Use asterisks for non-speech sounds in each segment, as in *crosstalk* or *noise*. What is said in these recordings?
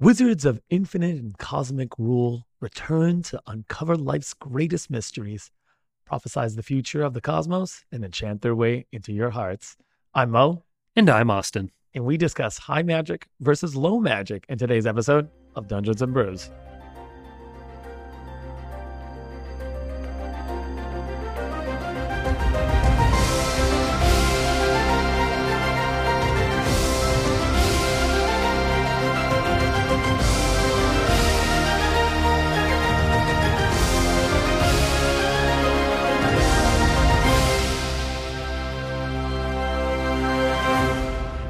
Wizards of infinite and cosmic rule return to uncover life's greatest mysteries, prophesize the future of the cosmos, and enchant their way into your hearts. I'm Mo, And I'm Austen. and we discuss high magic versus low magic in today's episode of Dungeons and Brews.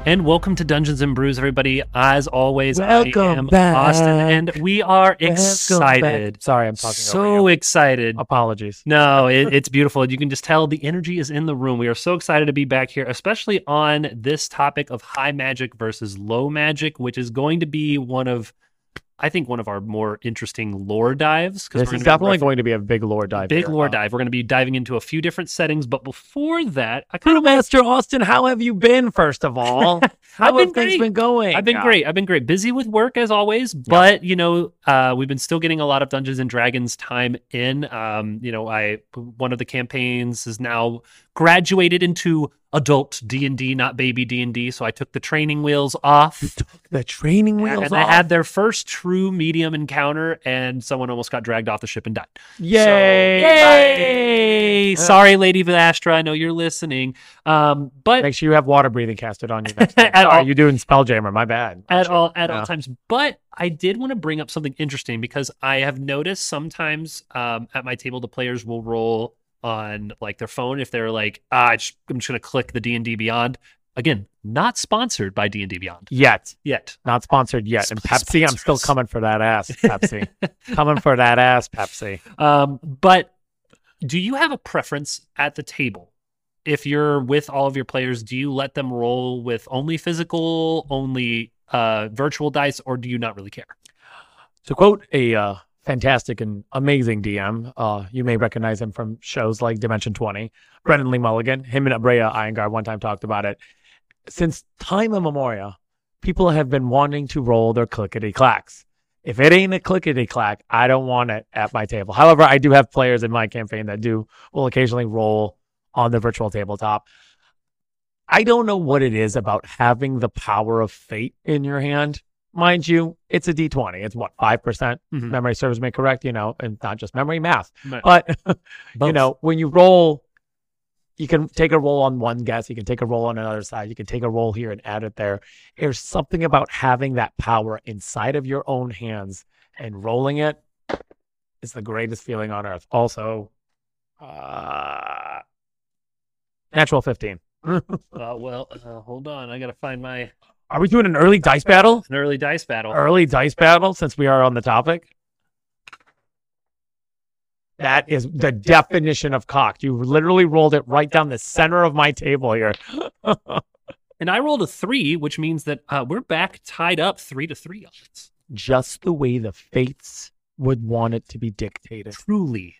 And welcome to Dungeons and Brews, everybody. As always, Welcome I am back. Austen, and we are Welcome excited. back. Sorry, I'm talking So excited. Apologies. No, it, it's beautiful. You can just tell the energy is in the room. We are so excited to be back here, especially on this topic of high magic versus low magic, which is going to be one of, I think, one of our more interesting lore dives. 'cause This we're is gonna be definitely ref- going to be a big lore dive. big here. lore dive. We're going to be diving into a few different settings, but before that, I kind of Brewmaster Austen, how have you been, first of all? *laughs* How I've things great. been going? I've been Uh, great. I've been great. Busy with work as always, but you know, uh, we've been still getting a lot of Dungeons and Dragons time in. Um, you know, I one of the campaigns is now graduated into adult D and D, not baby D and D. So I took the training wheels off, Took The training wheels off. and off. they had their first true medium encounter, and someone almost got dragged off the ship and died. Yay! Yay! Sorry, Lady Vastra. I know you're listening. Um, but Make sure you have water breathing casted on you next *laughs* time. At Sorry, all. you're doing Spelljammer. My bad. at all at Yeah. all times. But I did want to bring up something interesting because I have noticed sometimes um, at my table the players will roll on like their phone if they're like, ah, just, I'm just gonna click the D and D Beyond. Again, not sponsored by D and D Beyond Yet. yet. Not sponsored yet. And Sp- Pepsi, I'm still coming for that ass, *laughs* Pepsi. coming for that ass, Pepsi. Um, but do you have a preference at the table? If you're with all of your players, do you let them roll with only physical, only uh, virtual dice, or do you not really care? To quote a uh, fantastic and amazing DM, uh, you may recognize him from shows like Dimension 20, Brennan Lee Mulligan. Him and Aabria Iyengar one time talked about it. Since time immemorial, people have been wanting to roll their clickety clacks. If it ain't a clickety clack, I don't want it at my table. However, I do have players in my campaign that do will occasionally roll on the virtual tabletop. I don't know what it is about having the power of fate in your hand. Mind you, it's a D20. It's what, 5%? percent Mhm. Memory serves me correct, you know, and not just memory, math. But- But, *laughs* you know, when you roll, you can take a roll on one guess, you can take a roll on another side, you can take a roll here and add it there. There's something about having that power inside of your own hands and rolling it is the greatest feeling on earth. Also, uh, natural 15. *laughs* Uh, well, uh, hold on. I got to find my Are we doing an early dice battle? an early dice battle. Early dice battle since we are on the topic? That is the definition of cocked. You literally rolled it right down the center of my table here. *laughs* And I rolled a three, which means that uh, we're back tied up three to three on it. Just the way the fates would want it to be dictated. Truly,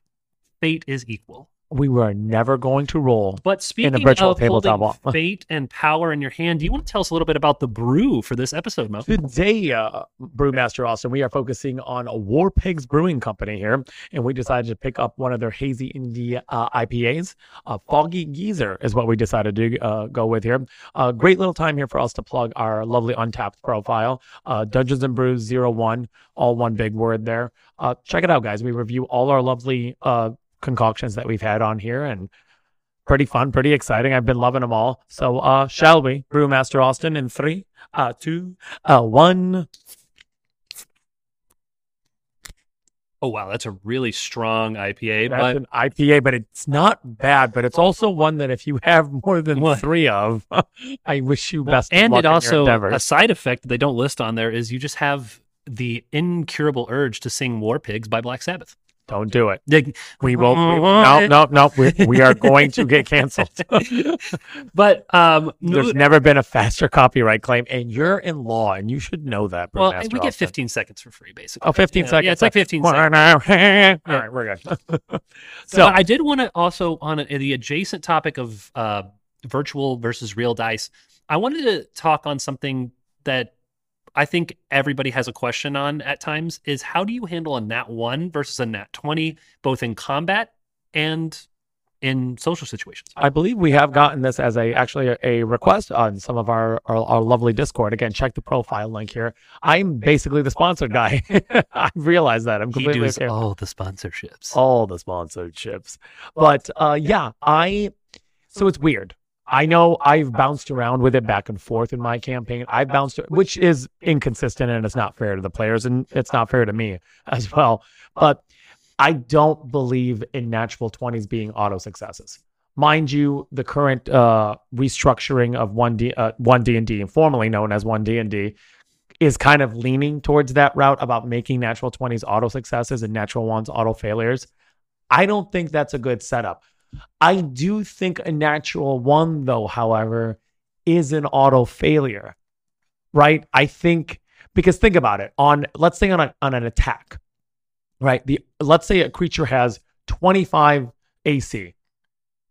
fate is equal. We were never going to roll. But speaking virtual of holding tabletop wall. *laughs* fate and power in your hand, do you want to tell us a little bit about the brew for this episode, Mo? Today, uh, Brewmaster Austen, we are focusing on a War Pigs Brewing Company here, and we decided to pick up one of their hazy indie uh, IPAs. Uh, Foggy Geezer is what we decided to uh, go with here. Uh, great little time here for us to plug our lovely Untappd profile, uh, Dungeons and Brews 01, all one big word there. Uh, check it out, guys. We review all our lovely uh, concoctions that we've had on here, and pretty fun, pretty exciting. I've been loving them all. So, uh, shall we, Brewmaster Austen, in three, uh, two, uh, one. Oh wow, that's a really strong IPA. That's but an IPA, but it's not bad. But it's also one that if you have more than What? three of, *laughs* I wish you best. of and it also a side effect that they don't list on there is you just have the incurable urge to sing War Pigs by Black Sabbath. Don't do it. We will. we- no, no, no. We, we are *laughs* going to get canceled. *laughs* but um, There's never been a faster copyright claim, and you're in law, and you should know that. well, Brewmaster we get 15 seconds for free, basically. Oh, 15 Yeah, seconds. Yeah, it's like 15 seconds. *laughs* All right, we're good. So so, I did want to also on a, the adjacent topic of uh, virtual versus real dice. I wanted to talk on something that I think everybody has a question on at times is how do you handle a nat 1 versus a nat 20 both in combat and in social situations. I believe we have gotten this as a actually a, request on some of our, our, our lovely Discord. Again, check the profile link here. I'm basically the sponsored guy. *laughs* I realize that I'm completely He does okay. all the sponsorships. all the sponsorships. But uh, yeah, I so it's weird. I know I've bounced around with it back and forth in my campaign. I've bounced, which is inconsistent and it's not fair to the players and it's not fair to me *laughs* as well. But I don't believe in natural 20s being auto successes. Mind you, the current uh, restructuring of 1D, uh, 1D&D, formerly known as 1D&D, is kind of leaning towards that route about making natural 20s auto successes and natural ones auto failures. I don't think that's a good setup. I do think a natural one, though, however, is an auto failure, right? I think because think about it on let's say on, a, on an attack, right? The let's say a creature has 25 AC.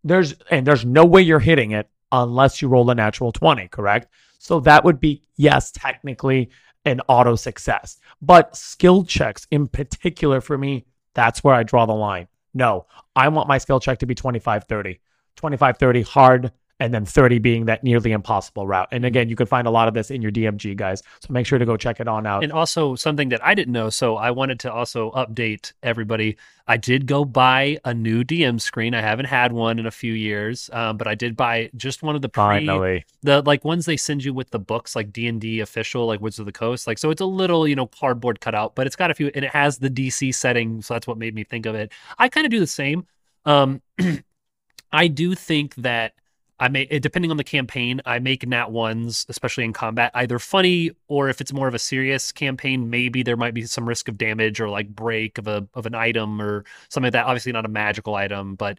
There's and there's no way you're hitting it unless you roll a natural 20, correct? So that would be yes, technically an auto success. But skill checks in particular for me, that's where I draw the line. No, I want my skill check to be 25 30. 25 30 hard, and then 30 being that nearly impossible route. And again, you can find a lot of this in your DMG, guys. So make sure to go check it on out. And also something that I didn't know, so I wanted to also update everybody. I did go buy a new DM screen. I haven't had one in a few years, um, but I did buy just one of the pre, Finally. the like ones they send you with the books, like D and D official, like Woods of the Coast. Like so, it's a little you know cardboard cutout, but it's got a few, and it has the DC setting, so that's what made me think of it. I kind of do the same. Um, *clears throat* I do think that I may, depending on the campaign, I make nat ones, especially in combat, either funny or if it's more of a serious campaign, maybe there might be some risk of damage or like break of a of an item or something like that. Obviously, not a magical item, but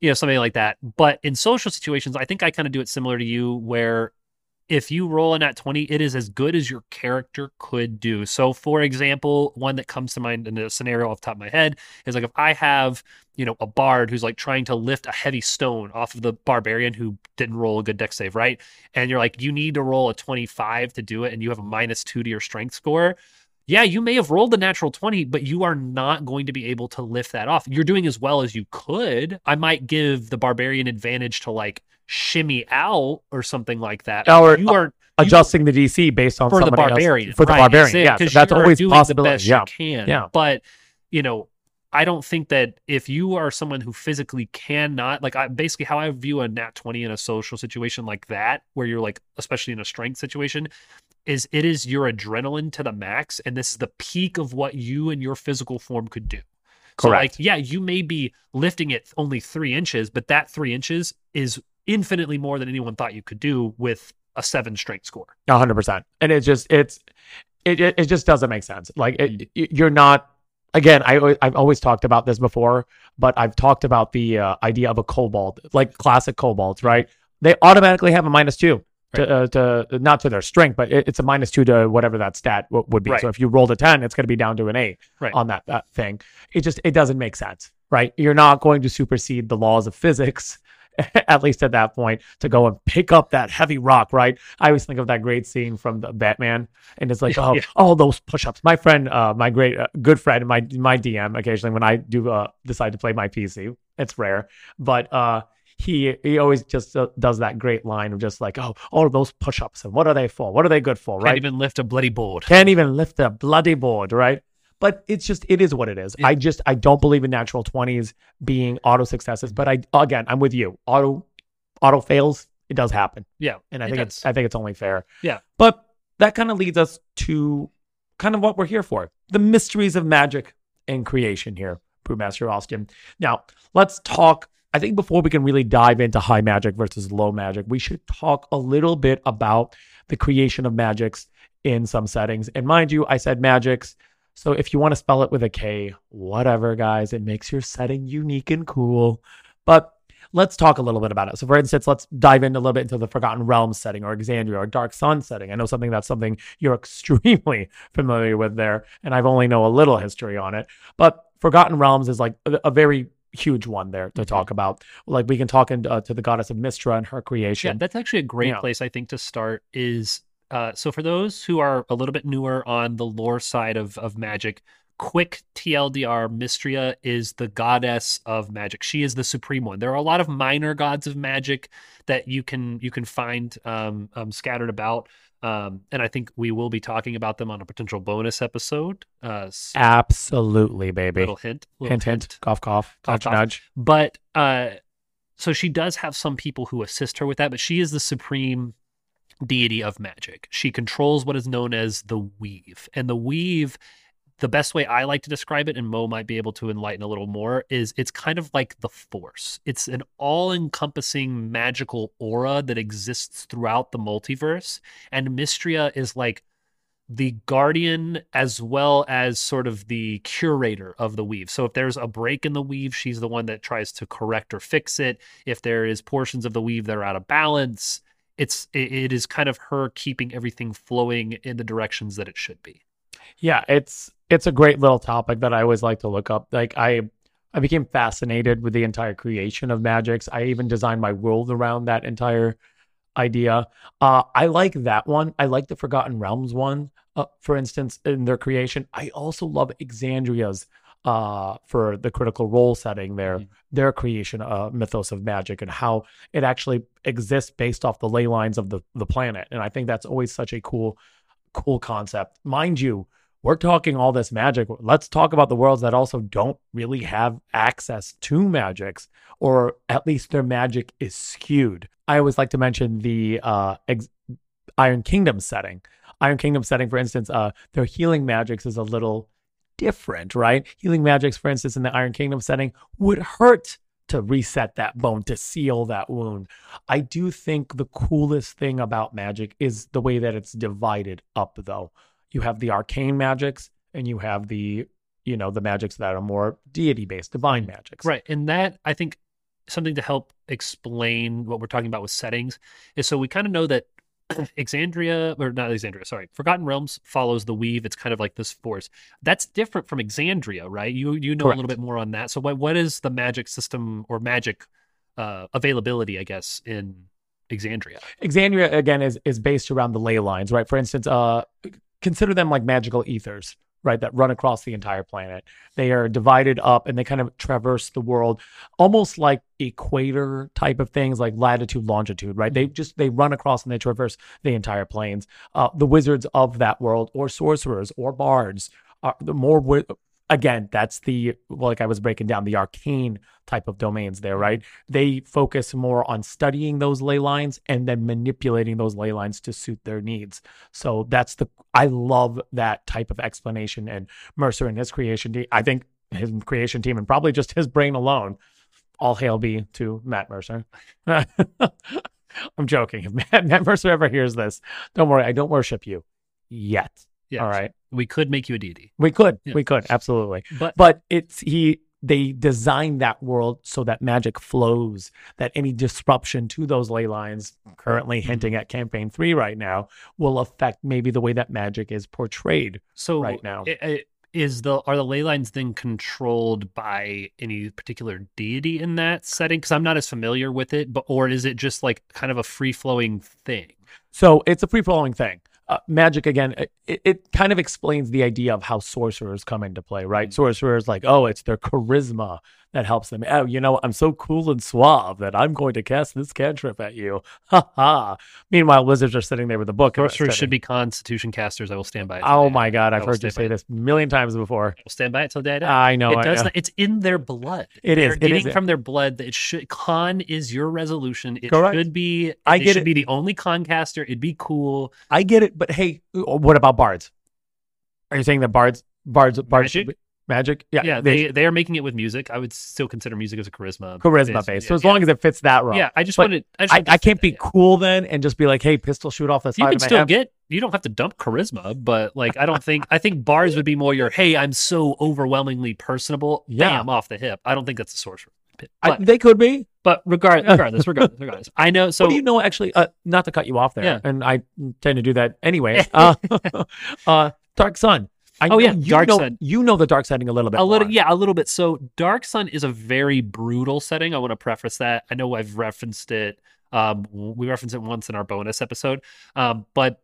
you know something like that. But in social situations, I think I kind of do it similar to you, where if you roll a nat 20, it is as good as your character could do. So, for example, one that comes to mind in a scenario off top of my head is like if I have, you know, a bard who's like trying to lift a heavy stone off of the barbarian who didn't roll a good dex save, right? And you're like, you need to roll a 25 to do it, and you have a minus two to your strength score. Yeah, you may have rolled the natural 20, but you are not going to be able to lift that off. You're doing as well as you could. I might give the barbarian advantage to like shimmy out or something like that. Or you uh, are Adjusting the DC based on for the somebody else- barbarian. for the right, barbarian, yeah. So 'cause that's always doing possibility. The best yeah. you can. Yeah. But you know, I don't think that if you are someone who physically cannot, like, I basically how I view a nat twenty in a social situation like that, where you're like, especially in a strength situation, is it is your adrenaline to the max, and this is the peak of what you and your physical form could do. So, like, Correct. yeah, you may be lifting it only three inches, but that three inches is infinitely more than anyone thought you could do with a seven strength score. Hundred percent. And it's just it's it, it it just doesn't make sense. Like it, you're not again. I, i've always talked about this before, but I've talked about the uh, idea of a kobold, like classic kobolds, right? They automatically have a minus two. To, uh, to not to their strength, but it, it's a minus two to whatever that stat w- would be. Right. So if you rolled a ten, it's going to be down to an eight Right. on that, that thing. It just it doesn't make sense, right? You're not going to supersede the laws of physics *laughs* at least at that point, to go and pick up that heavy rock, right? I always think of that great scene from the Batman, and it's like, *laughs* oh, yeah. all those push-ups. My friend, uh, my great uh, good friend, my my DM, occasionally when I do uh, decide to play my PC, it's rare, but uh, he he always just uh, does that great line of just like, oh, all of those push-ups, and what are they for? What are they good for, Can't right? even lift a bloody board. Can't even lift a bloody board, right? But it's just it is what it is. Yeah. I just I don't believe in natural twenties being auto successes. But I again I'm with you. Auto auto fails, it does happen. Yeah, And I it think does. it's I think it's only fair. Yeah. But that kind of leads us to kind of what we're here for. The mysteries of magic and creation here, Brewmaster Austen. Now, let's talk I think before we can really dive into high magic versus low magic, we should talk a little bit about the creation of magics in some settings. And mind you, I said magics. So if you want to spell it with a K, whatever, guys, it makes your setting unique and cool. But let's talk a little bit about it. So, for instance, let's dive in a little bit into the Forgotten Realms setting or Exandria or Dark Sun setting. I know something that's something you're *laughs* extremely familiar with there, and I've only know a little history on it. But Forgotten Realms is like a, a very huge one there to talk about. Like we can talk in, uh, to the goddess of Mystra and her creation. Yeah, that's actually a great Yeah. place I think to start is Uh, so for those who are a little bit newer on the lore side of of magic, quick TLDR, Mistria is the goddess of magic. She is the supreme one. There are a lot of minor gods of magic that you can you can find um, um, scattered about. Um, and I think we will be talking about them on a potential bonus episode. Uh, s- Absolutely, baby. little hint, little hint, hint, cough, cough, Cough, nudge, cough. nudge. But uh, so she does have some people who assist her with that, but she is the supreme deity of magic. She controls what is known as the weave. And the weave, the best way I like to describe it, and Mo might be able to enlighten a little more, is it's kind of like the force. It's an all encompassing magical aura that exists throughout the multiverse. And Mystria is like the guardian as well as sort of the curator of the weave. So if there's a break in the weave, she's the one that tries to correct or fix it. If there is portions of the weave that are out of balance, it's it, it is kind of her keeping everything flowing in the directions that it should be. Yeah, it's it's a great little topic that I always like to look up. Like I I became fascinated with the entire creation of magics. I even designed my world around that entire idea. Uh I like that one. I like the Forgotten Realms one, uh, for instance, in their creation. I also love Exandria's uh for the critical role setting there Mhm. their creation uh mythos of magic and how it actually exists based off the ley lines of the the planet and i think that's always such a cool cool concept mind you we're talking all this magic. Let's talk about the worlds that also don't really have access to magics, or at least their magic is skewed. I always like to mention the uh, ex- Iron Kingdom setting. Iron Kingdom setting, for instance, uh, their healing magics is a little different, right? Healing magics, for instance, in the Iron Kingdom setting would hurt to reset that bone, to seal that wound. I do think the coolest thing about magic is the way that it's divided up, though you have the arcane magics and you have the you know the magics that are more deity based divine magics Right. And that I think something to help explain what we're talking about with settings is so we kind of know that *clears throat* Exandria or not Exandria, sorry, Forgotten Realms follows the weave. It's kind of like this force. That's different from Exandria, right? You you know a little bit more on that. So what what is the magic system or magic uh, availability, I guess, in Exandria? exandria again is is based around the ley lines right for instance uh consider them like magical ethers right that run across the entire planet. They are divided up and they kind of traverse the world almost like equator type of things like latitude longitude right? They just they run across and they traverse the entire plains. Uh the wizards of that world or sorcerers or bards are the more again that's the like i was breaking down the arcane type of domains there mm-hmm. right? They focus more on studying those ley lines and then manipulating those ley lines to suit their needs. So that's the i love that type of explanation and mercer and his creation team i think his creation team and probably just his brain alone all hail be to matt mercer. *laughs* I'm joking. If matt, matt mercer ever hears this don't worry i don't worship you yet. Yeah. all right We could make you a deity. we could Yeah. we could absolutely But but it's he they designed that world so that magic flows that any disruption to those ley lines currently mm-hmm. hinting at campaign 3 right now will affect maybe the way that magic is portrayed so right now. is the are the ley lines then controlled by any particular deity in that setting? Because I'm not as familiar with it, but or is it just like kind of a free flowing thing? so it's a free flowing thing uh, magic again it, it kind of explains the idea of how sorcerers come into play right Mhm. sorcerers like oh it's their charisma that helps them oh you know i'm so cool and suave that i'm going to cast this cantrip at you ha ha meanwhile wizards are sitting there with a book Sorcerers should be Constitution casters. I will stand by it. Oh my. God, I've heard you say it. this a million times before. I will stand by it till day I die. I know. it I does. know. Not, it's in their blood. It is. They're. It getting is. from their blood that it should. Con is your resolution. It Correct. should be. I get it get should it. be the only con caster. It'd be cool. I get it, but hey, uh, what about bards? Are you saying that bards, bards, bards, Magic? Magic? Yeah, Yeah, they they are making it with music. I would still consider music as a charisma charisma based. based. Yeah, So as yeah. long as it fits that role, yeah, I just But wanted. I, just I, wanted I can't that, be yeah. cool then and just be like, hey, pistol shoot off the You can of my still head. get. You don't have to dump charisma, but like I don't think. I think bars would be more your. Hey, I'm so overwhelmingly personable. Yeah. Bam, off the hip. I don't think that's a sorcerer. But, I, they could be. but regard, *laughs* regardless, regardless, regardless. I know. So what do you know? Actually, uh, not to cut you off there, Yeah. and I tend to do that anyway. *laughs* uh, *laughs* uh, Dark Sun. I Oh, know, yeah, you Dark know, Sun. You know the dark setting a little bit. a little more. yeah a little bit so dark sun is a very brutal setting i want to preface that i know i've referenced it um we referenced it once in our bonus episode um but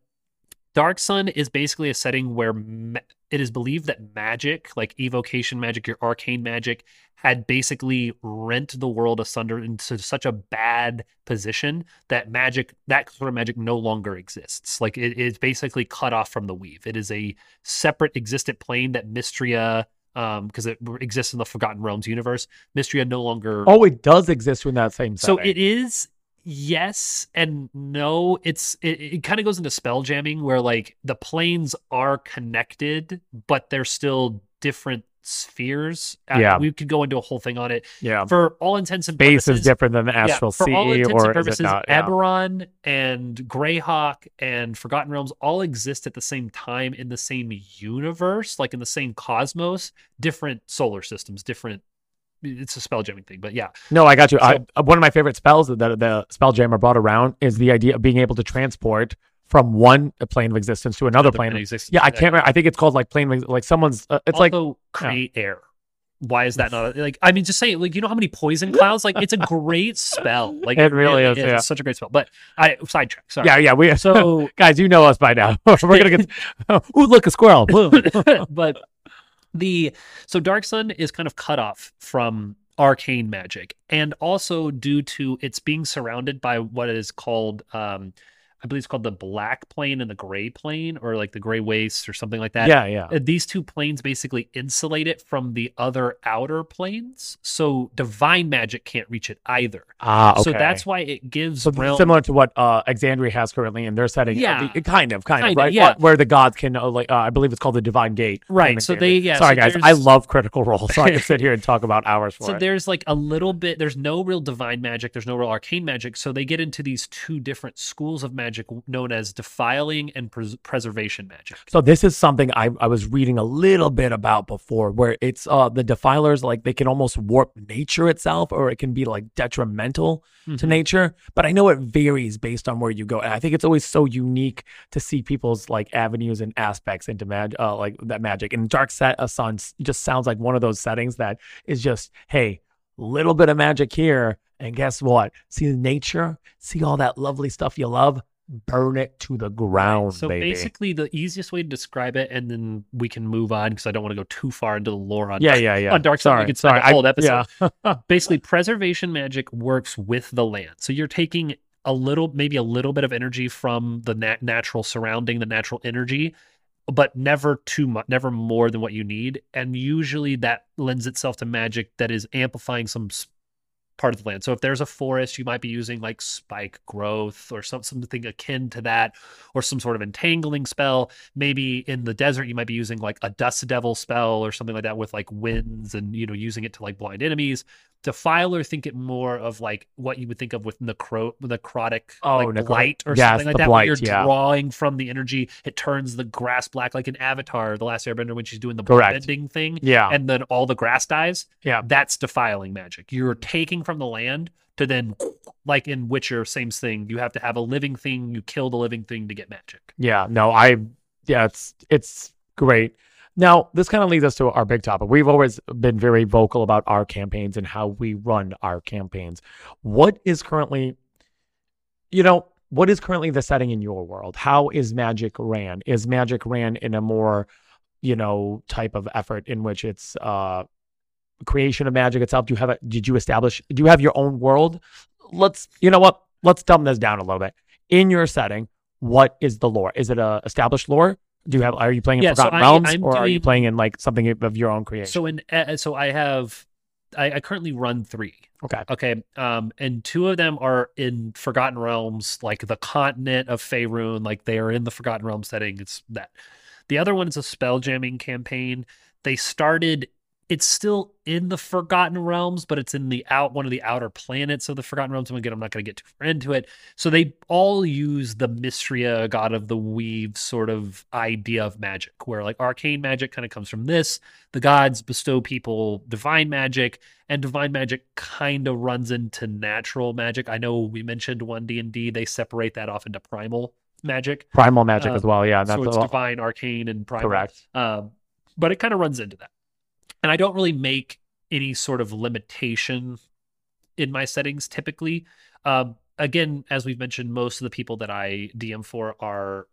Dark Sun is basically a setting where ma- it is believed that magic, like evocation magic, your arcane magic, had basically rent the world asunder into such a bad position that magic, that sort of magic, no longer exists. Like it is basically cut off from the weave. It is a separate existent plane that Mystria, um, because it exists in the Forgotten Realms universe, Mystria no longer. Oh, it does exist in that same so setting. it is yes and no it's it, it kind of goes into spell jamming where like the planes are connected but they're still different spheres Uh, Yeah. we could go into a whole thing on it yeah. for all intents and Space purposes is different than the yeah, astral for sea, all intents or and is purposes it not? Yeah. Eberron and Greyhawk and Forgotten Realms all exist at the same time in the same universe, like in the same cosmos, different solar systems, different. It's a spell jamming thing, but yeah, No, I got you. So- uh, one of my favorite spells that the Spelljammer brought around is the idea of being able to transport from one plane of existence to another plane. of- existence. Yeah, I can't remember. I think it's called like plane, of- like someone's. Uh, it's like also create air. Why is that not like? I mean, just say like you know how many poison clouds? Like it's a great spell. *laughs* Like It really is, yeah. It's such a great spell. But I sidetrack. Sorry. yeah, yeah. We So *laughs* guys, you know us by now. *laughs* We're gonna get. Ooh, look, a squirrel. Boom. but the so Dark Sun is kind of cut off from arcane magic, and also due to it's being surrounded by what is called, um, I believe it's called the Black Plane and the Gray Plane, or like the Gray Waste or something like that. yeah, yeah. Uh, These two planes basically insulate it from the other outer planes, so divine magic can't reach it either. Ah, okay. So that's why it gives So realm- similar to what uh, Exandria has currently in their setting. Yeah. kind of, kind of, Kinda, right? yeah. Where the gods can, uh, like, uh, I believe it's called the Divine Gate. Right, so they- yeah, Sorry, so guys. I love Critical Role, so I can sit here and talk about hours *laughs* for So it. there's like a little bit, there's no real divine magic, there's no real arcane magic. So they get into these two different schools of magic known as defiling and pres- preservation magic. So this is something I, I was reading a little bit about before, where it's uh the defilers like they can almost warp nature itself, or it can be like detrimental to Mhm. nature. But I know it varies based on where you go, and I think it's always so unique to see people's like avenues and aspects into mag, uh, like that magic. And Dark Set uh, Sun just sounds like one of those settings that is just hey, little bit of magic here, and guess what? See the nature, see all that lovely stuff you love, burn it to the ground, So baby. basically, the easiest way to describe it, and then we can move on because I don't want to go too far into the lore on yeah, yeah, yeah. on Dark Sun, we Sorry, could spend sorry. a whole I- episode. yeah. *laughs* basically preservation magic works with the land so you're taking a little maybe a little bit of energy from the nat- natural surrounding the natural energy but never too much never more than what you need and usually that lends itself to magic that is amplifying some part of the land. So if there's a forest you might be using like spike growth or some, something akin to that or some sort of entangling spell. Maybe in the desert you might be using like a dust devil spell or something like that with like winds and you know using it to like blind enemies defiler think it more of like what you would think of with necro necrotic Oh, like necro- blight or yes, something like that blight, you're yeah. drawing from the energy it turns the grass black like an avatar the last airbender when she's doing the bending thing Yeah. and then all the grass dies Yeah. that's defiling magic you're taking from the land to then like in witcher same thing you have to have a living thing you kill the living thing to get magic Yeah, no, I yeah, it's it's great. Now, this kind of leads us to our big topic. We've always been very vocal about our campaigns and how we run our campaigns. What is currently you know, what is currently the setting in your world? How is magic ran? Is magic ran in a more, you know, type of effort in which it's uh creation of magic itself? Do you have a did you establish do you have your own world? Let's you know what? Let's dumb this down a little bit. In your setting, what is the lore? Is it a established lore? Do you have? Are you playing in Yeah, so Forgotten I- Realms, I'm or are you playing in like something of your own creation? so in uh, so i have I, I currently run three okay, Okay. Um, and two of them are in Forgotten Realms, like the continent of Faerun, like they are in the Forgotten Realms setting. It's that. The other one is a spell jamming campaign. They started it's still in the Forgotten Realms, but it's in the out one of the outer planets of the Forgotten Realms. And again, I'm not going to get too far into it. So they all use the Mystria, God of the Weave sort of idea of magic, where like arcane magic kind of comes from this. The gods bestow people divine magic, and divine magic kind of runs into natural magic. I know we mentioned one D and D; they separate that off into primal magic. primal magic Um, as well. Yeah, that's so it's divine, arcane, and primal. correct. Um, but it kind of runs into that. And I don't really make any sort of limitation in my settings typically. Um, again, as we've mentioned, most of the people that I DM for are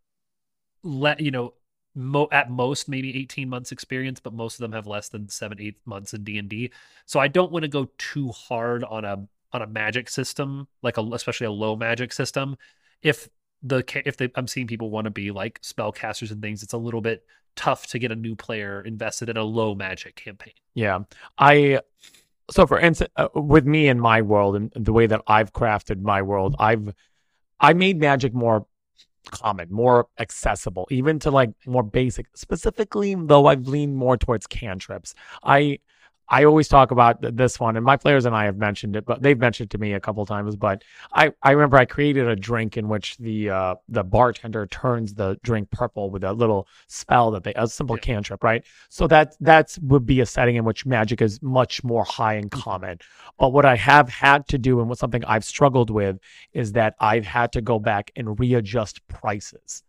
let you know mo- at most maybe 18 months experience but most of them have less than 7 8 months in D&D so I don't want to go too hard on a on a magic system like a especially a low magic system if the if they, I'm seeing people want to be like spellcasters and things it's a little bit tough to get a new player invested in a low magic campaign Yeah. I so for instance uh, with me in my world and the way that I've crafted my world, I've I made magic more common, more accessible, even to like more basic. Specifically, though I've leaned more towards cantrips. I I always talk about this one, and my players and I have mentioned it, but they've mentioned it to me a couple times. But I, I remember I created a drink in which the uh, the bartender turns the drink purple with a little spell that they a simple Yeah. cantrip, right? So that that would be a setting in which magic is much more high in common. But what I have had to do, and what something I've struggled with, is that I've had to go back and readjust prices.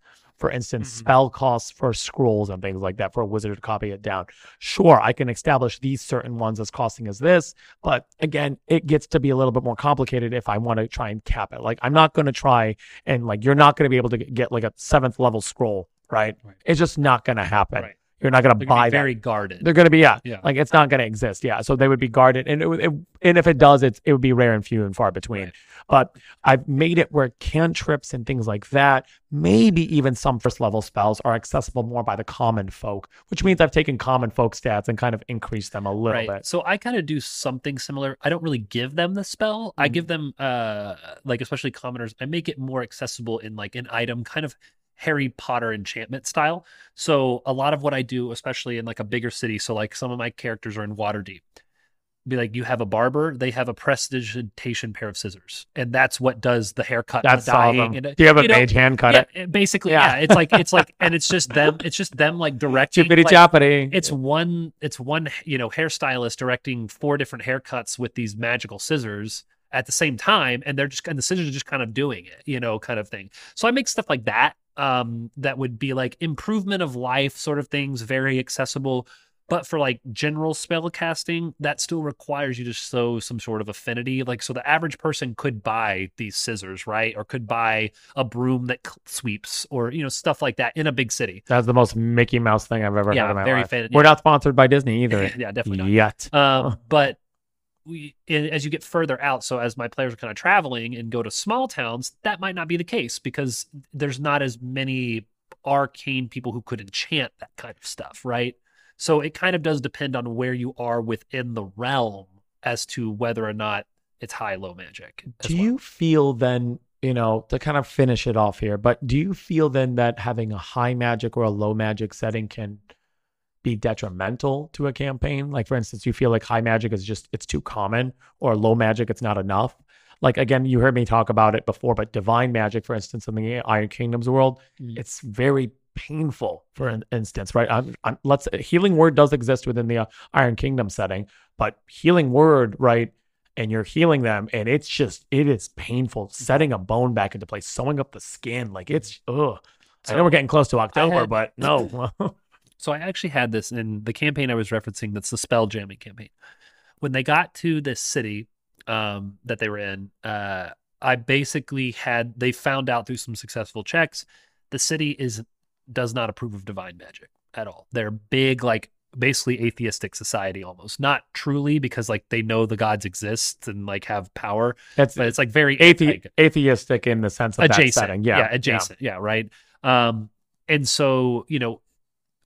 For instance, Mhm. spell costs for scrolls and things like that for a wizard to copy it down. Sure, I can establish these certain ones as costing as this, but again, it gets to be a little bit more complicated if I want to try and cap it. Like I'm not going to try and like you're not going to be able to get like a seventh level scroll, right? Right. It's just not going to happen. right You're not going to buy that. very guarded They're going to be yeah, Yeah. like it's not going to exist. Yeah, so they would be guarded, and it, it and if it does, it's it would be rare and few and far between. Right. But I've made it where cantrips and things like that, maybe even some first level spells, are accessible more by the common folk, which means I've taken common folk stats and kind of increased them a little right. bit. So I kind of do something similar. I don't really give them the spell. I Mhm. give them uh like especially commoners, I make it more accessible in like an item kind of Harry Potter enchantment style. So a lot of what I do, especially in like a bigger city, so like some of my characters are in Waterdeep. Be like, you have a barber, they have a prestidigitation pair of scissors, and that's what does the haircut, That's the all of dyeing, them. and Do you have a you know, mage hand cut yeah, it? it- basically, Yeah. yeah. It's like it's like, *laughs* and it's just them. It's just them like directing. Chippity like, choppity. it's one it's one you know hairstylist directing four different haircuts with these magical scissors at the same time and they're just and the scissors are just kind of doing it you know kind of thing so i make stuff like that um that would be like improvement of life sort of things very accessible but for like general spell casting that still requires you to show some sort of affinity like so the average person could buy these scissors right or could buy a broom that sweeps or you know stuff like that in a big city That's the most Mickey Mouse thing I've ever Yeah, heard in my very life. fan- We're not sponsored by Disney either. *laughs* yeah definitely not Yet. Um, *laughs* but we, as you get further out, so as my players are kind of traveling and go to small towns, that might not be the case because there's not as many arcane people who could enchant that kind of stuff, right? So it kind of does depend on where you are within the realm as to whether or not it's high low magic. Do well. you feel then, you know, to kind of finish it off here, but do you feel then that having a high magic or a low magic setting can be detrimental to a campaign? Like, for instance, you feel like high magic is just, it's too common, or low magic, it's not enough? Like, again, you heard me talk about it before, but divine magic, for instance, in the Iron Kingdoms world, Mm. it's very painful, for an instance, right? I'm, I'm, let's, healing word does exist within the uh, Iron Kingdom setting, but healing word, right? and you're healing them and it's just it is painful setting a bone back into place sewing up the skin like it's ugh i know we're getting close to october had- but no *laughs* So I actually had this in the campaign I was referencing. That's the spell jamming campaign. When they got to this city um, that they were in, uh, I basically had they found out through some successful checks the city is does not approve of divine magic at all. They're big, like basically atheistic society almost. Not truly because like they know the gods exist and like have power, it's but it's like very athe- atheistic in the sense of that adjacent setting yeah adjacent yeah. right um and so you know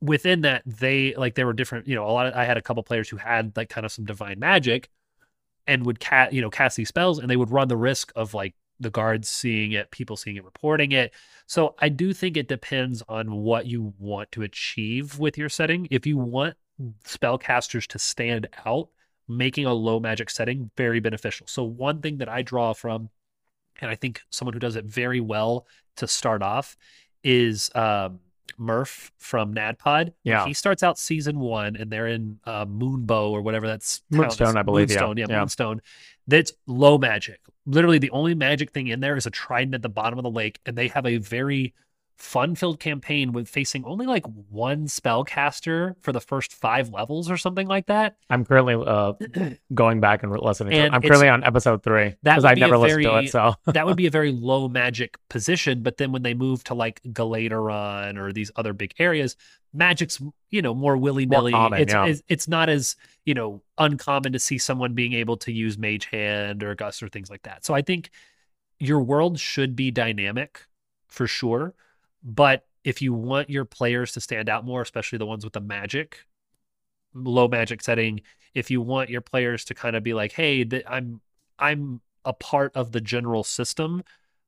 within that they like there were different you know a lot of i had a couple players who had like kind of some divine magic and would cat you know cast these spells and they would run the risk of like the guards seeing it people seeing it reporting it. So i do think it depends on what you want to achieve with your setting. If you want spellcasters to stand out making a low magic setting very beneficial. So one thing that i draw from and I think someone who does it very well to start off is um, Murph from NADDPOD. Yeah. he starts out season one, and they're in uh, Moonbow or whatever that's Moonstone. I believe, yeah. Moonstone, yeah, Yeah. Moonstone. That's low magic. Literally, the only magic thing in there is a trident at the bottom of the lake, and they have a very fun-filled campaign with facing only like one spellcaster for the first five levels or something like that. I'm currently uh, *clears throat* going back and listening to it. I'm currently on episode three because I never listened to it. So *laughs* that would be a very *laughs* low magic position. But then when they move to like Galateron or these other big areas, magic's you know more willy nilly. It's, yeah. it's it's not as you know uncommon to see someone being able to use Mage Hand or Gust or things like that. So I think your world should be dynamic for sure, but if you want your players to stand out more, especially the ones with the magic, low magic setting, if you want your players to kind of be like, "Hey, th- I'm I'm a part of the general system,"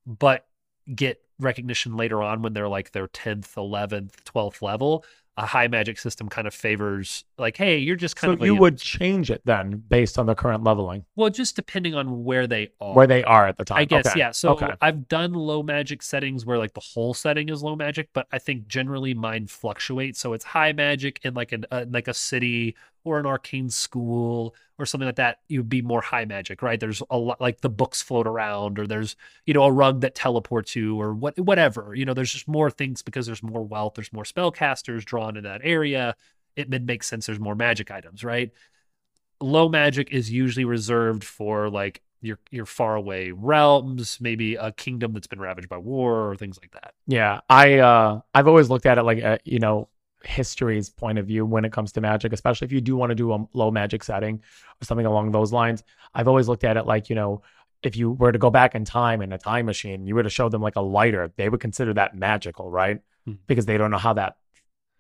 but get recognition later on when they're like their 10th, 11th, 12th level, a high magic system kind of favors like, "Hey, you're just kind so of you would change it then based on the current leveling well, just depending on where they are. where they are at the time. I guess, Okay. yeah. So okay. I've done low magic settings where like the whole setting is low magic, but I think generally mine fluctuates. So it's high magic in like an uh, like a city or an arcane school or something like that. You'd be more high magic, right? There's a lot like the books float around, or there's you know a rug that teleports you, or what whatever. You know, there's just more things because there's more wealth, there's more spellcasters drawn in that area. It, makes sense. There's more magic items, right? low magic is usually reserved for like your your far away realms, maybe a kingdom that's been ravaged by war or things like that. Yeah, I uh I've always looked at it like a, you know history's point of view when it comes to magic, especially if you do want to do a low magic setting or something along those lines. I've always looked at it like you know if you were to go back in time in a time machine, you were to show them like a lighter, they would consider that magical, right? Mhm. Because they don't know how that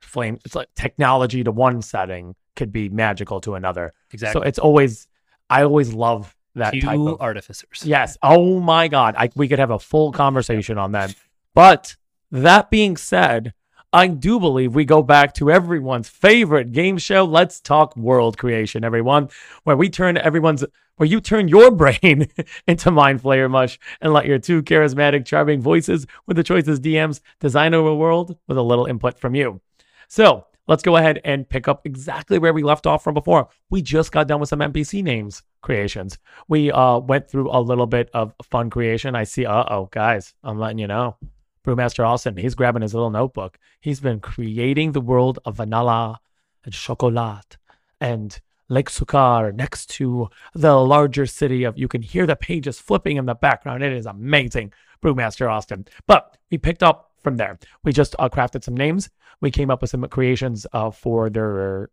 flame. It's like technology to one setting could be magical to another. Exactly. So it's always I always love that Few type of artificers. Yes. Oh my God. I, we could have a full *laughs* conversation on that. But that being said, I do believe we go back to everyone's favorite game show. Let's talk world creation, everyone, where we turn everyone's, where you turn your *laughs* brain into mind flayer mush and let your two charismatic, charming voices with the choices DMs design over a world with a little input from you. So let's go ahead and pick up exactly where we left off from before. We just got done with some NPC names creations. We uh, went through a little bit of fun creation. I see, uh oh, guys, I'm letting you know. Brewmaster Austen, he's grabbing his little notebook. He's been creating the world of vanilla and chocolate and Lake Sukar next to the larger city of, you can hear the pages flipping in the background. It is amazing, Brewmaster Austen. But we picked up from there. We just uh, crafted some names. We came up with some creations uh, for their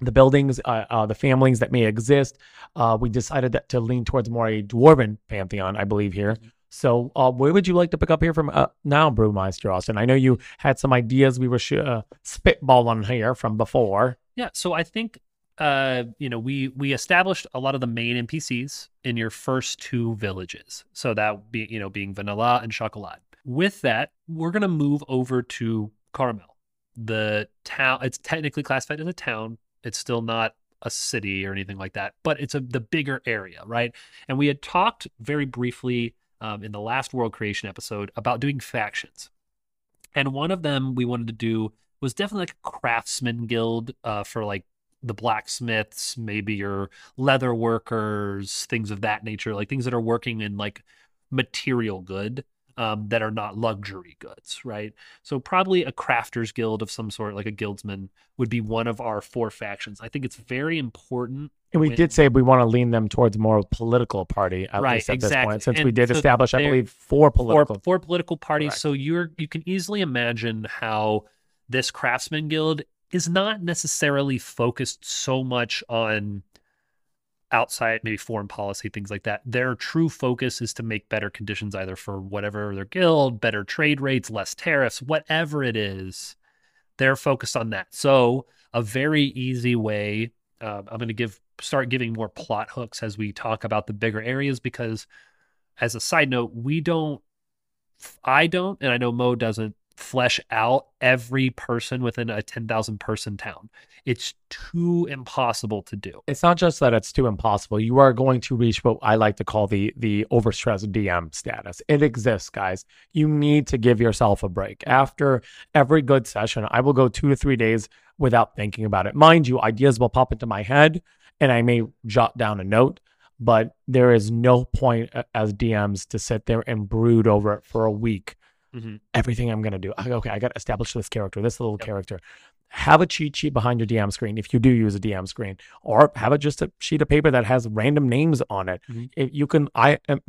the buildings, uh, uh, the families that may exist. Uh, we decided that to lean towards more a dwarven pantheon, I believe here. So, uh, where would you like to pick up here from uh, now, Brewmeister Austen? I know you had some ideas we were sh- uh, spitballing here from before. Yeah, so I think uh, you know, we we established a lot of the main NPCs in your first two villages. So that be you know, being Vanilla and Chocolat. With that, we're gonna move over to Cara'Mel. The town it's technically classified as a town. It's still not a city or anything like that, but it's a the bigger area, right? And we had talked very briefly um, in the last world creation episode about doing factions. And one of them we wanted to do was definitely like a craftsman guild uh, for like the blacksmiths, maybe your leather workers, things of that nature, like things that are working in like material good um, that are not luxury goods, right? So probably a crafters guild of some sort, like a guildsman, would be one of our four factions. I think it's very important. And we When- did say we want to lean them towards more political party, at Right, least at this exactly. point, since we did so establish, I believe, four Four, political. four political parties. Correct. So you're you can easily imagine how this craftsman guild is not necessarily focused so much on outside maybe foreign policy things like that their true focus is to make better conditions either for whatever their guild better trade rates less tariffs whatever it is they're focused on that. So a very easy way uh, i'm going to give start giving more plot hooks as we talk about the bigger areas because as a side note we don't i don't and i know mo doesn't flesh out every person within a 10,000 person town. It's too impossible to do. it's not just that it's too impossible. You are going to reach what I like to call the the overstressed DM status. It exists, guys. You need to give yourself a break. After every good session, I will go two to three days without thinking about it. Mind you, ideas will pop into my head and I may jot down a note, but there is no point uh, as DMs to sit there and brood over it for a week Mhm. everything I'm gonna do. Okay, I got to establish this character, this little Yep. character. Have a cheat sheet behind your DM screen if you do use a DM screen, or have it just a sheet of paper that has random names on it. Mhm. If you can, I am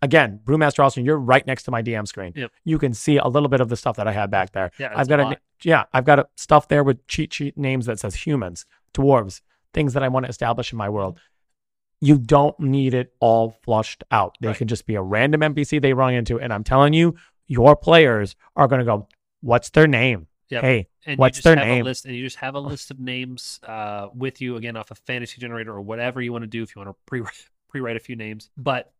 again, Brewmaster Austen, you're right next to my DM screen. Yep. You can see a little bit of the stuff that I had back there. Yeah, I've got a a, yeah, I've got a stuff there with cheat sheet names that says humans, dwarves, things that I want to establish in my world. You don't need it all flushed out. They Right. can just be a random NPC they run into, and I'm telling you, your players are going to go, "What's their name? Yep. Hey, and What's you just their have name? A list, and you just have a *laughs* list of names uh, with you again off a fantasy generator or whatever you want to do if you want to pre *laughs* pre-write a few names. But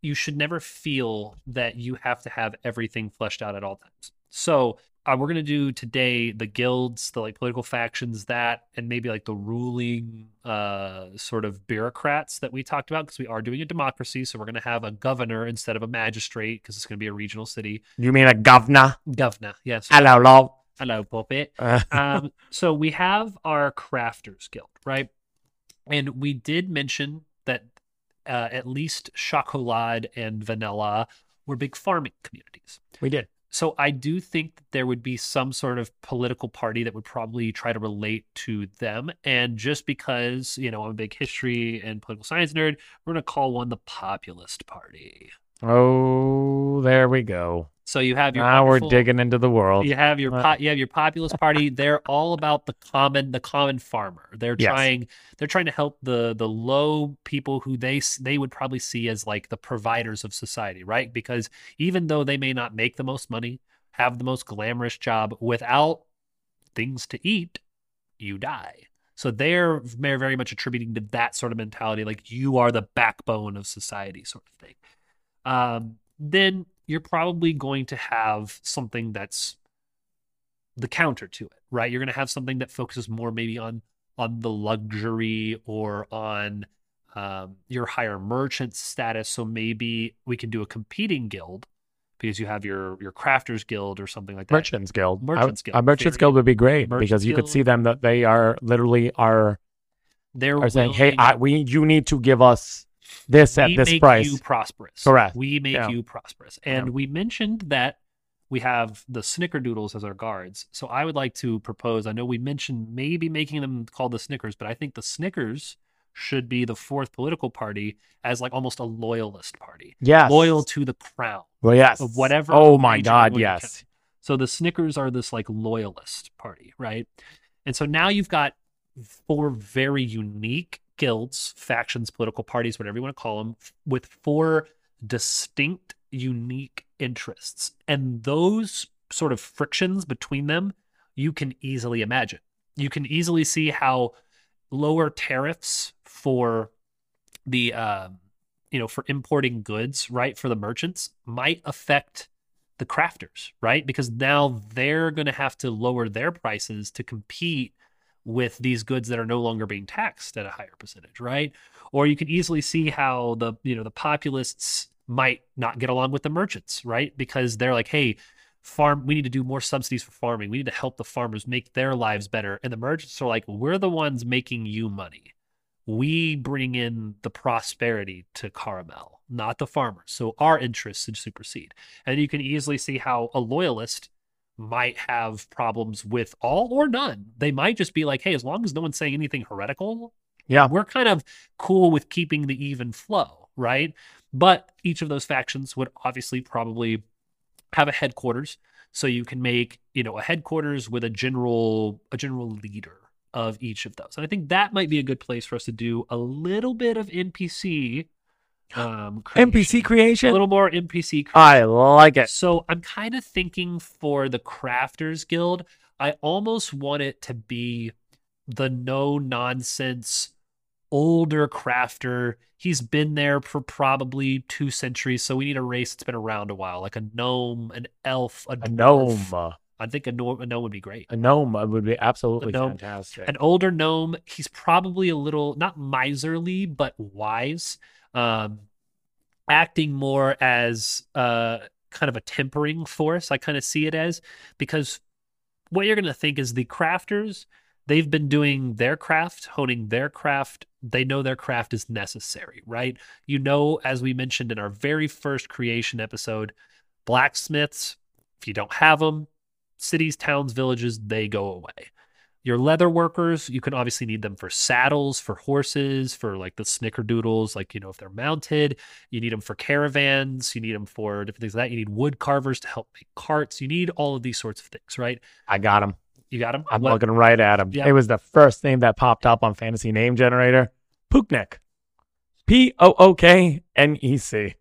you should never feel that you have to have everything fleshed out at all times. So uh, we're gonna do today the guilds, the like political factions, that, and maybe like the ruling uh, sort of bureaucrats that we talked about because we are doing a democracy. So we're gonna have a governor instead of a magistrate because it's gonna be a regional city. you mean a governor? Governor, yes. Hello, love." Hello, puppet *laughs* Uh, um, so we have our crafters guild, right? And we did mention that uh, at least Chocolat and Vanilla were big farming communities. we did. So I do think that there would be some sort of political party that would probably try to relate to them. And just because, you know, I'm a big history and political science nerd, we're going to call one the Populist Party. Oh, there we go. So you have your Now we're digging into the world. You have your Uh, po- you have your populist party. They're all about the common the common farmer. They're Yes. trying they're trying to help the the low people who they they would probably see as like the providers of society, right? Because even though they may not make the most money, have the most glamorous job, without things to eat, you die. So they're very very much attributing to that sort of mentality, like you are the backbone of society, sort of thing. Um, then you're probably going to have something that's the counter to it, right? You're going to have something that focuses more maybe on on the luxury or on um, your higher merchant status. So maybe we can do a competing guild because you have your your crafters guild or something like that. Merchants Guild. Merchants Guild. A Merchants Guild would be great Merchants because you could see them that they are literally are They're are saying, "Hey, I, we you need to give us this at we this make price." you prosperous. Correct. We make Yeah. you prosperous. And Yeah. we mentioned that we have the snickerdoodles as our guards. So I would like to propose, I know we mentioned maybe making them called the Snickers, but I think the Snickers should be the fourth political party as like almost a loyalist party. yes, Loyal to the crown. Well, yes, of whatever Oh my God, yes. So the Snickers are this like loyalist party, right? And so now you've got four very unique guilds, factions, political parties, whatever you want to call them, with four distinct, unique interests. And those sort of frictions between them, you can easily imagine. You can easily see how lower tariffs for the um, you know for importing goods right for the merchants might affect the crafters right because now they're going to have to lower their prices to compete with these goods that are no longer being taxed at a higher percentage right? Or you can easily see how the you know the populists might not get along with the merchants right? Because they're like hey farm we need to do more subsidies for farming. We need to help the farmers make their lives better. And the merchants are like we're the ones making you money. We bring in the prosperity to Cara'Mel not the farmers. So our interests should supersede. And you can easily see how a loyalist might have problems with all or none. They might just be like hey as long as no one's saying anything heretical Yeah. we're kind of cool with keeping the even flow right? But each of those factions would obviously probably have a headquarters. So you can make you know a headquarters with a general a general leader of each of those. And i think that might be a good place for us to do a little bit of npc um creation. NPC creation. a little more npc I like it. so I'm kind of thinking for the Crafters Guild, I almost want it to be the no nonsense older crafter. He's been there for probably two centuries, so we need a race that's been around a while, like a gnome, an elf, a, A gnome. I think a gnome, a gnome would be great. A gnome uh, would be absolutely fantastic. An older gnome, he's probably a little not miserly, but wise. Um, acting more as uh kind of a tempering force. I kind of see it as because what you're gonna think is the crafters, they've been doing their craft, honing their craft. They know their craft is necessary, right? You know, as we mentioned in our very first creation episode, blacksmiths If you don't have them, cities, towns, villages, they go away. Your leather workers, you can obviously need them for saddles, for horses, for like the snickerdoodles, like, you know, if they're mounted. You need them for caravans. You need them for different things like that. You need wood carvers to help make carts. You need all of these sorts of things, right? I got him. You got them? I'm looking right at him. Yeah. It was the first name that popped up on Fantasy Name Generator. Pooknec. P O O K N E C.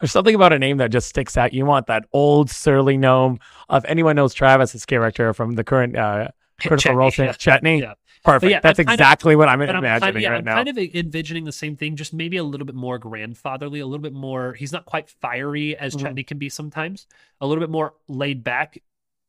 There's something about a name that just sticks out. You want that old surly gnome. If anyone knows Travis's character from the current uh, Critical Role, Chetney, yeah. Chetney, Yeah. perfect. yeah, That's I'm kind of- exactly what I'm I'm, imagining kind of, yeah, right I'm now. kind of envisioning the same thing, just maybe a little bit more grandfatherly, a little bit more. He's not quite fiery as Mhm. Chetney can be sometimes. A little bit more laid back,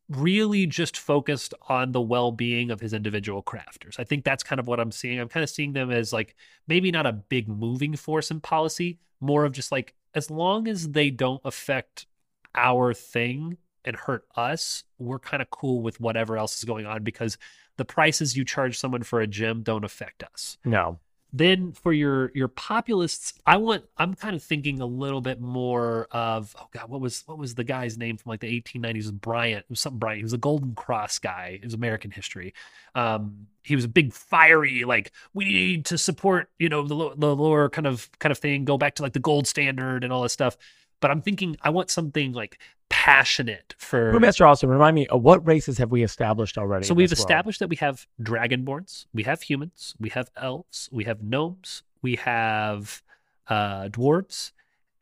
really just focused on the well-being of his individual crafters. I think that's kind of what I'm seeing. I'm kind of seeing them as like maybe not a big moving force in policy, more of just like as long as they don't affect our thing and hurt us, we're kind of cool with whatever else is going on because the prices you charge someone for a gym don't affect us. no. Then for your your populists, I want I'm kind of thinking a little bit more of oh god, what was what was the guy's name from like the 1890s? Bryant. It was something Bryant. He was a Golden Cross guy. It was American history. Um, he was a big fiery like we need to support you know the the lower kind of kind of thing. Go back to like the gold standard and all this stuff. But I'm thinking I want something like passionate for Brewmaster Austen, remind me, uh, what races have we established already? so we've this world? established that we have dragonborns, we have humans, we have elves, we have gnomes, we have uh dwarves,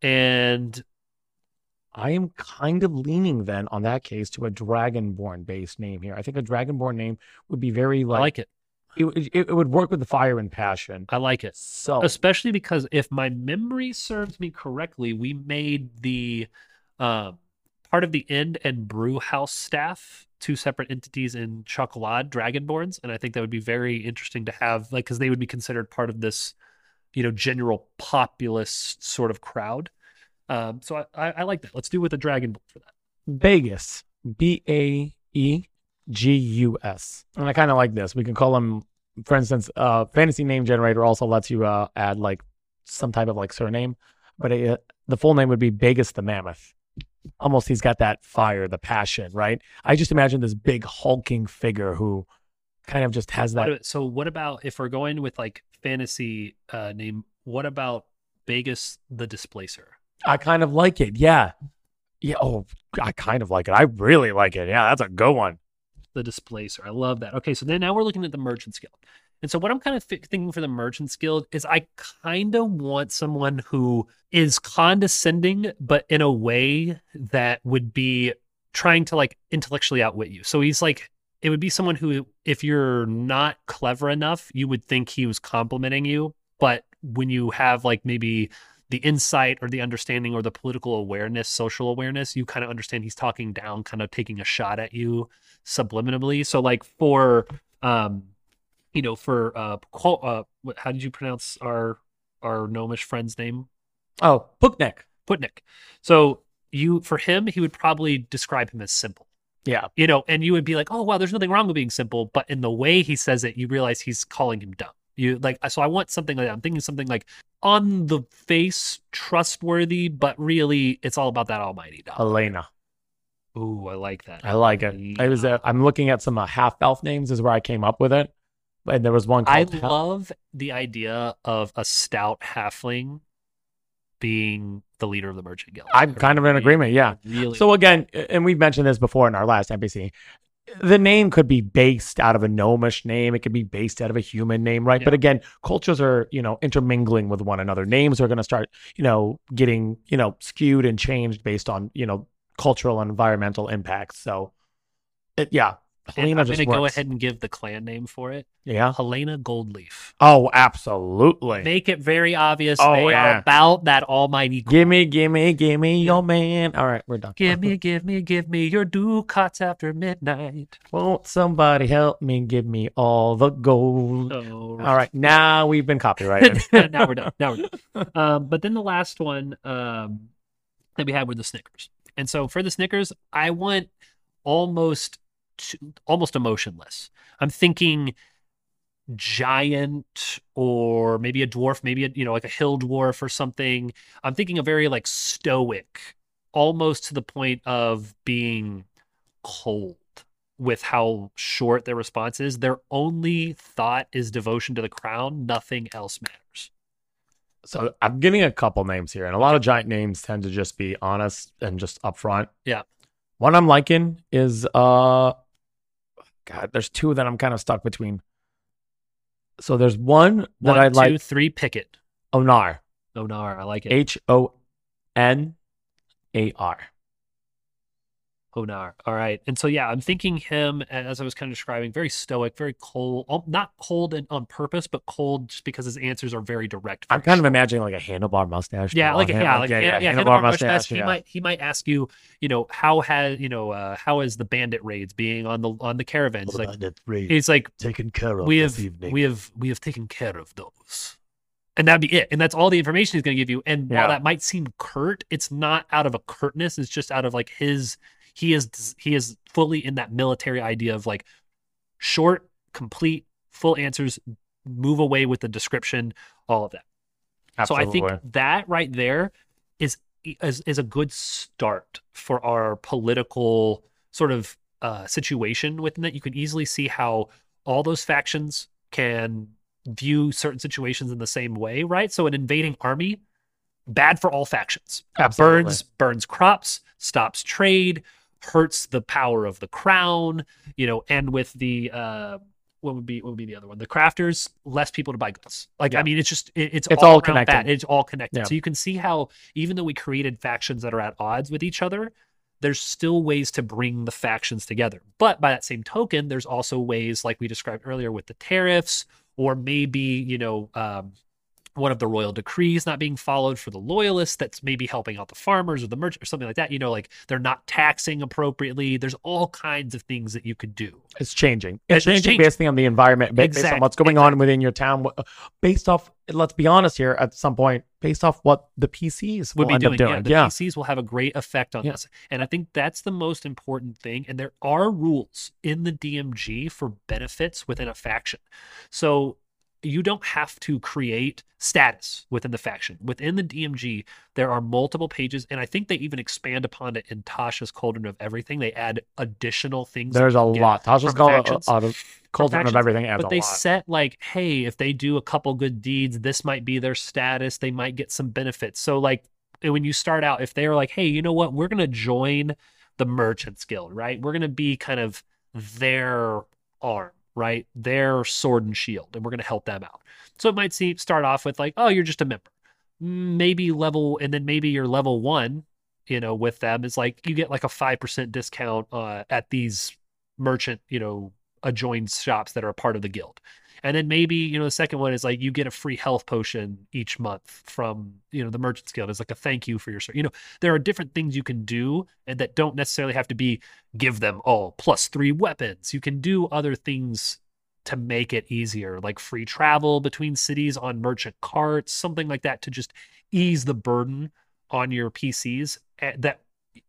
and I am kind of leaning then on that case to a dragonborn based name here. I think a dragonborn name would be very I like, like it. It, it, it would work with the fire and passion. I like it. So Especially because if my memory serves me correctly, we made the um part of the end and Brew House staff two separate entities in Chocolat Dragonborns, and I think that would be very interesting to have, like, because they would be considered part of this, you know, general populist sort of crowd. Um, so I, I, I like that. Let's do with a Dragonborn for that. Baegus, B A E G U S, and I kind of like this. We can call him, for instance, uh, fantasy name generator also lets you uh, add like some type of like surname, but uh, the full name would be Baegus the Mammoth. Almost, he's got that fire, the passion, right? I just imagine this big hulking figure who kind of just has that. so what about if we're going with like fantasy uh, name? What about Baegus the Displacer? I kind of like it. Yeah. Yeah. Oh, I kind of like it. I really like it. Yeah. That's a good one. The displacer. I love that. Okay, so then now we're looking at the Merchants Guild. And so what I'm kind of thinking for the Merchants Guild is I kind of want someone who is condescending, but in a way that would be trying to like intellectually outwit you. So he's like, it would be someone who, if you're not clever enough, you would think he was complimenting you. But when you have like maybe the insight or the understanding or the political awareness, social awareness, you kind of understand he's talking down, kind of taking a shot at you subliminally. So like for um you know for uh uh what, how did you pronounce our our gnomish friend's name? Oh, Bookneck. Putnik. So you for him he would probably describe him as simple. Yeah. You know, and you would be like, "Oh, wow, there's nothing wrong with being simple," but in the way he says it, you realize he's calling him dumb. You like so I want something like that. I'm thinking something like on the face trustworthy, but really it's all about that almighty dollar. Helena. Ooh, I like that. I like it. I was. Uh, I'm looking at some uh, half elf names. Is where I came up with it. And there was one I called. Hel- love the idea of a stout halfling being the leader of the merchant guild. I'm kind of in agreement. Yeah. Really. So again, and we've mentioned this before in our last NPC. The name could be based out of a gnomish name. It could be based out of a human name, right? But again, cultures are, you know, intermingling with one another. Names are going to start, you know, getting, you know, skewed and changed based on, you know, cultural and environmental impacts. So, it, yeah, Helena I'm gonna go ahead and give the clan name for it. Yeah. Helena Goldleaf. Oh, absolutely. Make it very obvious Oh, they yeah. are about that almighty. Gimme, gimme, gimme your man. All right, we're done. Give me, give me, give me your ducats after midnight. Won't somebody help me? Give me all the gold. Oh, All right, now we've been copyrighted. *laughs* now we're done. Now we're done. Um, but then the last one um, that we had were the Snickers. And so for the Snickers, I want almost to, almost emotionless. I'm thinking giant or maybe a dwarf, maybe a, you know like a hill dwarf or something. I'm thinking a very like stoic almost to the point of being cold with how short their response is. Their only thought is devotion to the crown. Nothing else matters. So I'm getting a couple names here, and a lot of giant names tend to just be honest and just upfront. Yeah. One I'm liking is uh God, there's two that I'm kind of stuck between. So there's one that One, I two, like three, Pickett. Onar. Onar, I like it. H O N A R. Onar. All right. And so, yeah, I'm thinking him, as I was kind of describing, very stoic, very cold, not cold and on purpose, but cold just because his answers are very direct. I'm very kind of imagining like a handlebar mustache. Yeah, like a, yeah, hair. like yeah, yeah, yeah, handlebar handlebar mustache. mustache. He yeah. might he might ask you, you know, how has you know uh, how is the bandit raids being on the on the caravans? He's like he's like taken care of we this have evening. we have we have taken care of those, and that'd be it. And that's all the information he's going to give you. And Yeah. while that might seem curt, it's not out of a curtness. It's just out of like his he is he is fully in that military idea of like short, complete, full answers. Move away with the description, all of that. So I think that right there is is is a good start for our political sort of uh, situation within it. You can easily see how all those factions can view certain situations in the same way, right? So an invading army, bad for all factions. Absolutely. Burns burns crops, stops trade, hurts the power of the crown, you know, and with the uh what would be what would be the other one? The crafters, less people to buy goods. Like I mean, it's just it- it's It's all, all connected. bad. It's all connected. Yeah. So you can see how even though we created factions that are at odds with each other, there's still ways to bring the factions together. But by that same token, there's also ways like we described earlier with the tariffs, or maybe you know. Um, one of the royal decrees not being followed for the loyalists that's maybe helping out the farmers or the merchant or something like that you know like they're not taxing appropriately there's all kinds of things that you could do It's changing. It's changing changing. based on the environment, ba- based on what's going on within your town, based off. Let's be honest here. At some point, based off what the PCs will would be end doing, up doing. yeah the Yeah, pcs will have a great effect on Yeah. this and i think that's the most important thing and there are rules in the dmg for benefits within a faction so you don't have to create status within the faction. Within the DMG, there are multiple pages, and I think they even expand upon it in Tasha's Cauldron of Everything. They add additional things. there's a lot. Tasha's from called factions. a, a, cauldron of everything. Adds but they lot. set like, hey, if they do a couple good deeds, this might be their status. They might get some benefits. So like when you start out, if they're like, hey, you know what, we're gonna join the Merchants Guild, right? We're gonna be kind of their arm, right? Their sword and shield, and we're gonna help them out. So it might seem start off with like, oh, you're just a member, maybe level, and then maybe you're level one. You know, with them is like you get like a five percent discount uh, at these merchant, you know, adjoined shops that are a part of the guild. And then maybe, you know, the second one is like you get a free health potion each month from, you know, the Merchants Guild as like a thank you for your service. You know, there are different things you can do and that don't necessarily have to be give them all plus three weapons. You can do other things to make it easier, like free travel between cities on merchant carts, something like that to just ease the burden on your PCs eh, that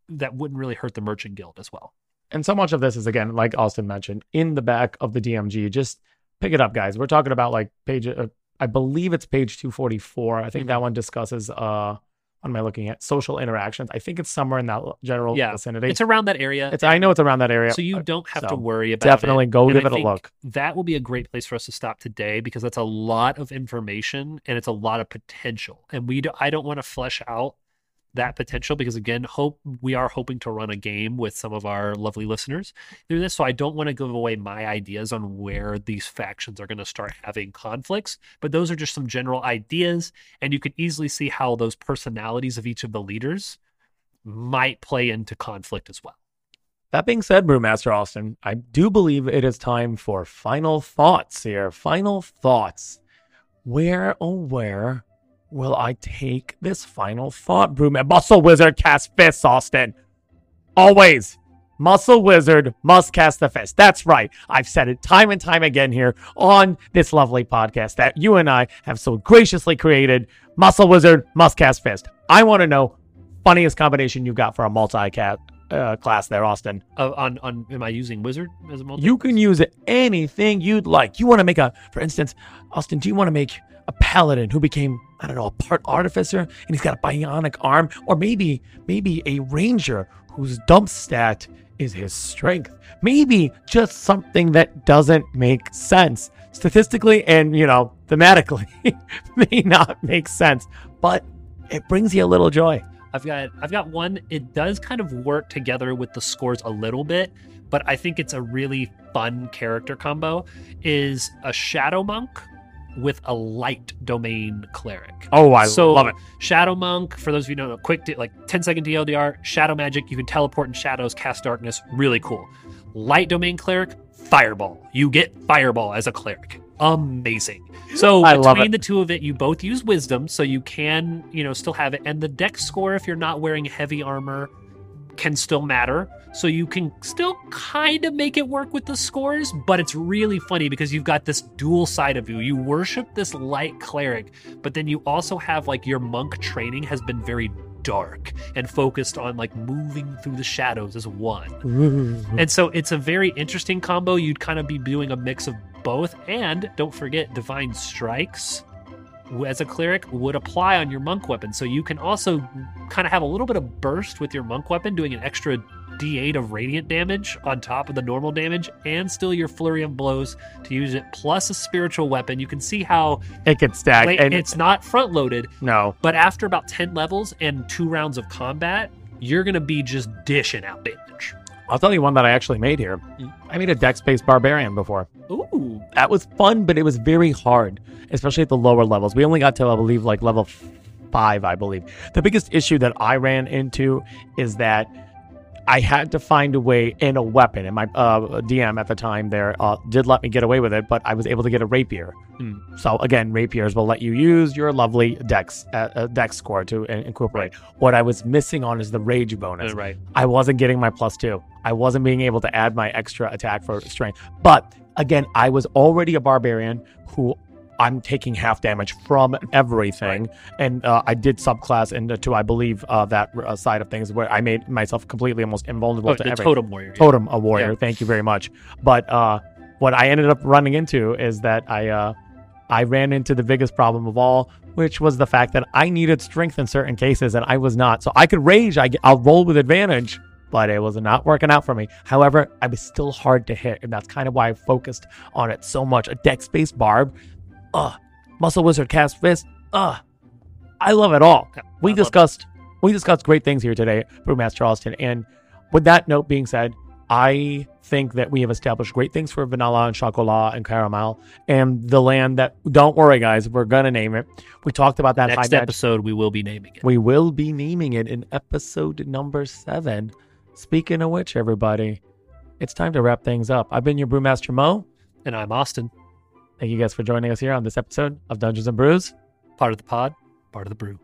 that wouldn't really hurt the merchant guild as well. and so much of this is again, like Austen mentioned, in the back of the DMG. Just pick it up, guys. We're talking about like page. Uh, I believe it's page two forty four. I think Mhm. that one discusses. uh What am I looking at? Social interactions. I think it's somewhere in that general Yeah, vicinity. It's around that area. It's. I know it's around that area. so you don't have to worry about definitely it. go And give I it a look. That will be a great place for us to stop today because that's a lot of information and it's a lot of potential. And we do, I don't want to flesh out that potential because again, hope we are hoping to run a game with some of our lovely listeners through this. So I don't want to give away my ideas on where these factions are going to start having conflicts, but those are just some general ideas and you can easily see how those personalities of each of the leaders might play into conflict as well. That being said, Brewmaster Austen, I do believe it is time for final thoughts here. Final thoughts. Where, oh, where will I take this final thought, Brewmaster? Muscle Wizard cast fists, Austen. Always. Muscle Wizard must cast the fist. That's right. I've said it time and time again here on this lovely podcast that you and I have so graciously created. Muscle Wizard must cast fist. I want to know funniest combination you've got for a multi cat uh, class there, Austen. Uh, on on am I using wizard as a multi? You can use anything you'd like. You want to make a, for instance, Austen, do you want to make a paladin who became, I don't know, a part artificer and he's got a bionic arm? Or maybe, maybe a ranger whose dump stat is his strength. Maybe just something that doesn't make sense statistically and, you know, thematically *laughs* may not make sense, but it brings you a little joy. I've got I've got one. It does kind of work together with the scores a little bit, but I think it's a really fun character combo. Is a shadow monk with a light domain cleric. Oh, I so love it. Shadow monk, for those of you know, quick di- like 10 second TLDR, shadow magic, you can teleport in shadows, cast darkness, really cool. Light domain cleric, fireball. You get fireball as a cleric. Amazing. So I between the two of it, you both use wisdom, so you can, you know, still have it. And the dex score, if you're not wearing heavy armor, can still matter. So you can still kind of make it work with the scores, but it's really funny because you've got this dual side of you. You worship this light cleric, but then you also have like your monk training has been very dark and focused on like moving through the shadows as one. *laughs* And so it's a very interesting combo. You'd kind of be doing a mix of both. And don't forget, Divine Strikes as a cleric would apply on your monk weapon. So you can also kind of have a little bit of burst with your monk weapon, doing an extra d8 of radiant damage on top of the normal damage, and still your flurry of blows to use it, plus a spiritual weapon. You can see how It can stack. like, and it's not front loaded, no, but after about 10 levels and two rounds of combat, you're going to be just dishing out damage. I'll tell you one that I actually made here. I made a dex based barbarian before. Ooh. That was fun, but it was very hard, especially at the lower levels. We only got to, I believe, like level five, I believe. The biggest issue that I ran into is that I had to find a way in a weapon, and my uh, DM at the time there uh, did let me get away with it, but I was able to get a rapier. Hmm. So again, rapiers will let you use your lovely dex uh, uh, dex score to in- incorporate. What I was missing on is the rage bonus. Uh, right. I wasn't getting my plus two. I wasn't being able to add my extra attack for strength. But again, I was already a barbarian who I'm taking half damage from everything, and uh, I did subclass into I believe uh, that uh, side of things where I made myself completely almost invulnerable Oh, to everything. totem warrior. Totem, a warrior. Yeah. Thank you very much. But uh, what I ended up running into is that I uh, I ran into the biggest problem of all, which was the fact that I needed strength in certain cases, and I was not. So I could rage. I, I'll roll with advantage, but it was not working out for me. However, I was still hard to hit, and that's kind of why I focused on it so much. A dex based barb, uh, muscle wizard cast fist, uh, I love it all. We I discussed we discussed great things here today, Brewmaster Charleston. And with that note being said, I think that we have established great things for vanilla and chocolat and Cara'Mel and the land that don't worry guys, we're gonna name it. We talked about that Next high match. episode, we will be naming it. We will be naming it in episode number seven. Speaking of which, everybody, it's time to wrap things up. I've been your Brewmaster Mo. And I'm Austen, Thank you guys for joining us here on this episode of Dungeons and Brews. part of the pod, part of the brew.